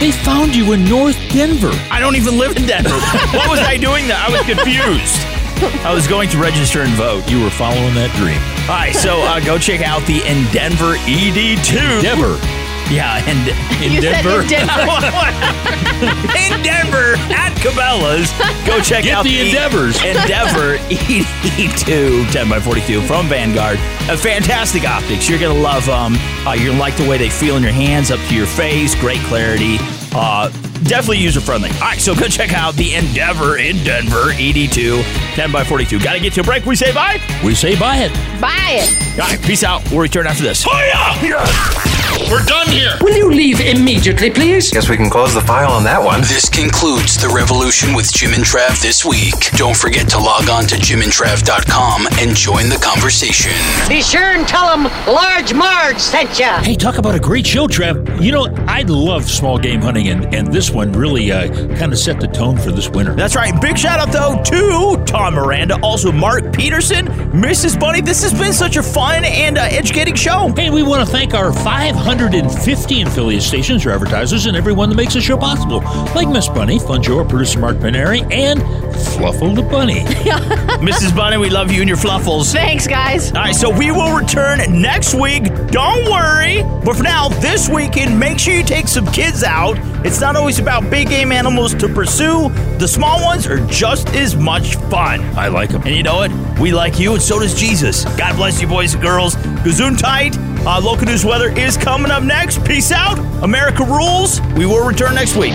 S3: They found you in North Denver.
S8: I don't even live in Denver. what was I doing there? I was confused. I was going to register and vote.
S3: You were following that dream.
S8: All right, so uh, go check out the Endeavor ED2.
S3: Denver.
S8: Yeah, and
S3: In
S5: You said
S3: Denver.
S5: in Denver.
S8: in Denver at Cabela's. Go check
S3: Get
S8: out
S3: the Endeavors.
S8: Endeavor ED2 10 by 42 from Vanguard. A fantastic optics. You're gonna love them. Uh, you're gonna like the way they feel in your hands, up to your face. Great clarity. Uh, definitely user friendly. All right, so go check out the Endeavor in Denver ED2 10 by 42. Got to get to a break. We say bye.
S3: We say buy it.
S5: Buy it.
S8: All right, peace out. We'll return after this.
S24: We're done here.
S31: Will you leave immediately, please?
S19: Guess we can close the file on that one.
S1: This concludes the revolution with Jim and Trav this week. Don't forget to log on to jimandtrav.com and Trav.com and join the conversation.
S9: Be sure and tell them Large Marge sent ya.
S3: Hey, talk about a great show, Trav. You know, I love small game hunting, and, and this one really uh, kind of set the tone for this winter.
S8: That's right. Big shout out though to Tom Miranda, also Mark Peterson, Mrs. Bunny. This has been such a fun and uh, educating show.
S3: Hey, we want to thank our 550 affiliate stations, our advertisers, and everyone that makes the show possible, like Miss Bunny, Fun Joe, producer Mark Paneri, and Fluffle the Bunny.
S8: Mrs. Bunny, we love you and your fluffles.
S5: Thanks, guys.
S8: All right, so we will return next week. Don't worry. But for now, this weekend, make sure you take some kids out. It's not always about big game animals to pursue. The small ones are just as much fun.
S3: I like them.
S8: And you know what? We like you, and so does Jesus. God bless you, boys and girls. Gazoon tight. Uh, local news weather is coming up next. Peace out. America rules. We will return next week.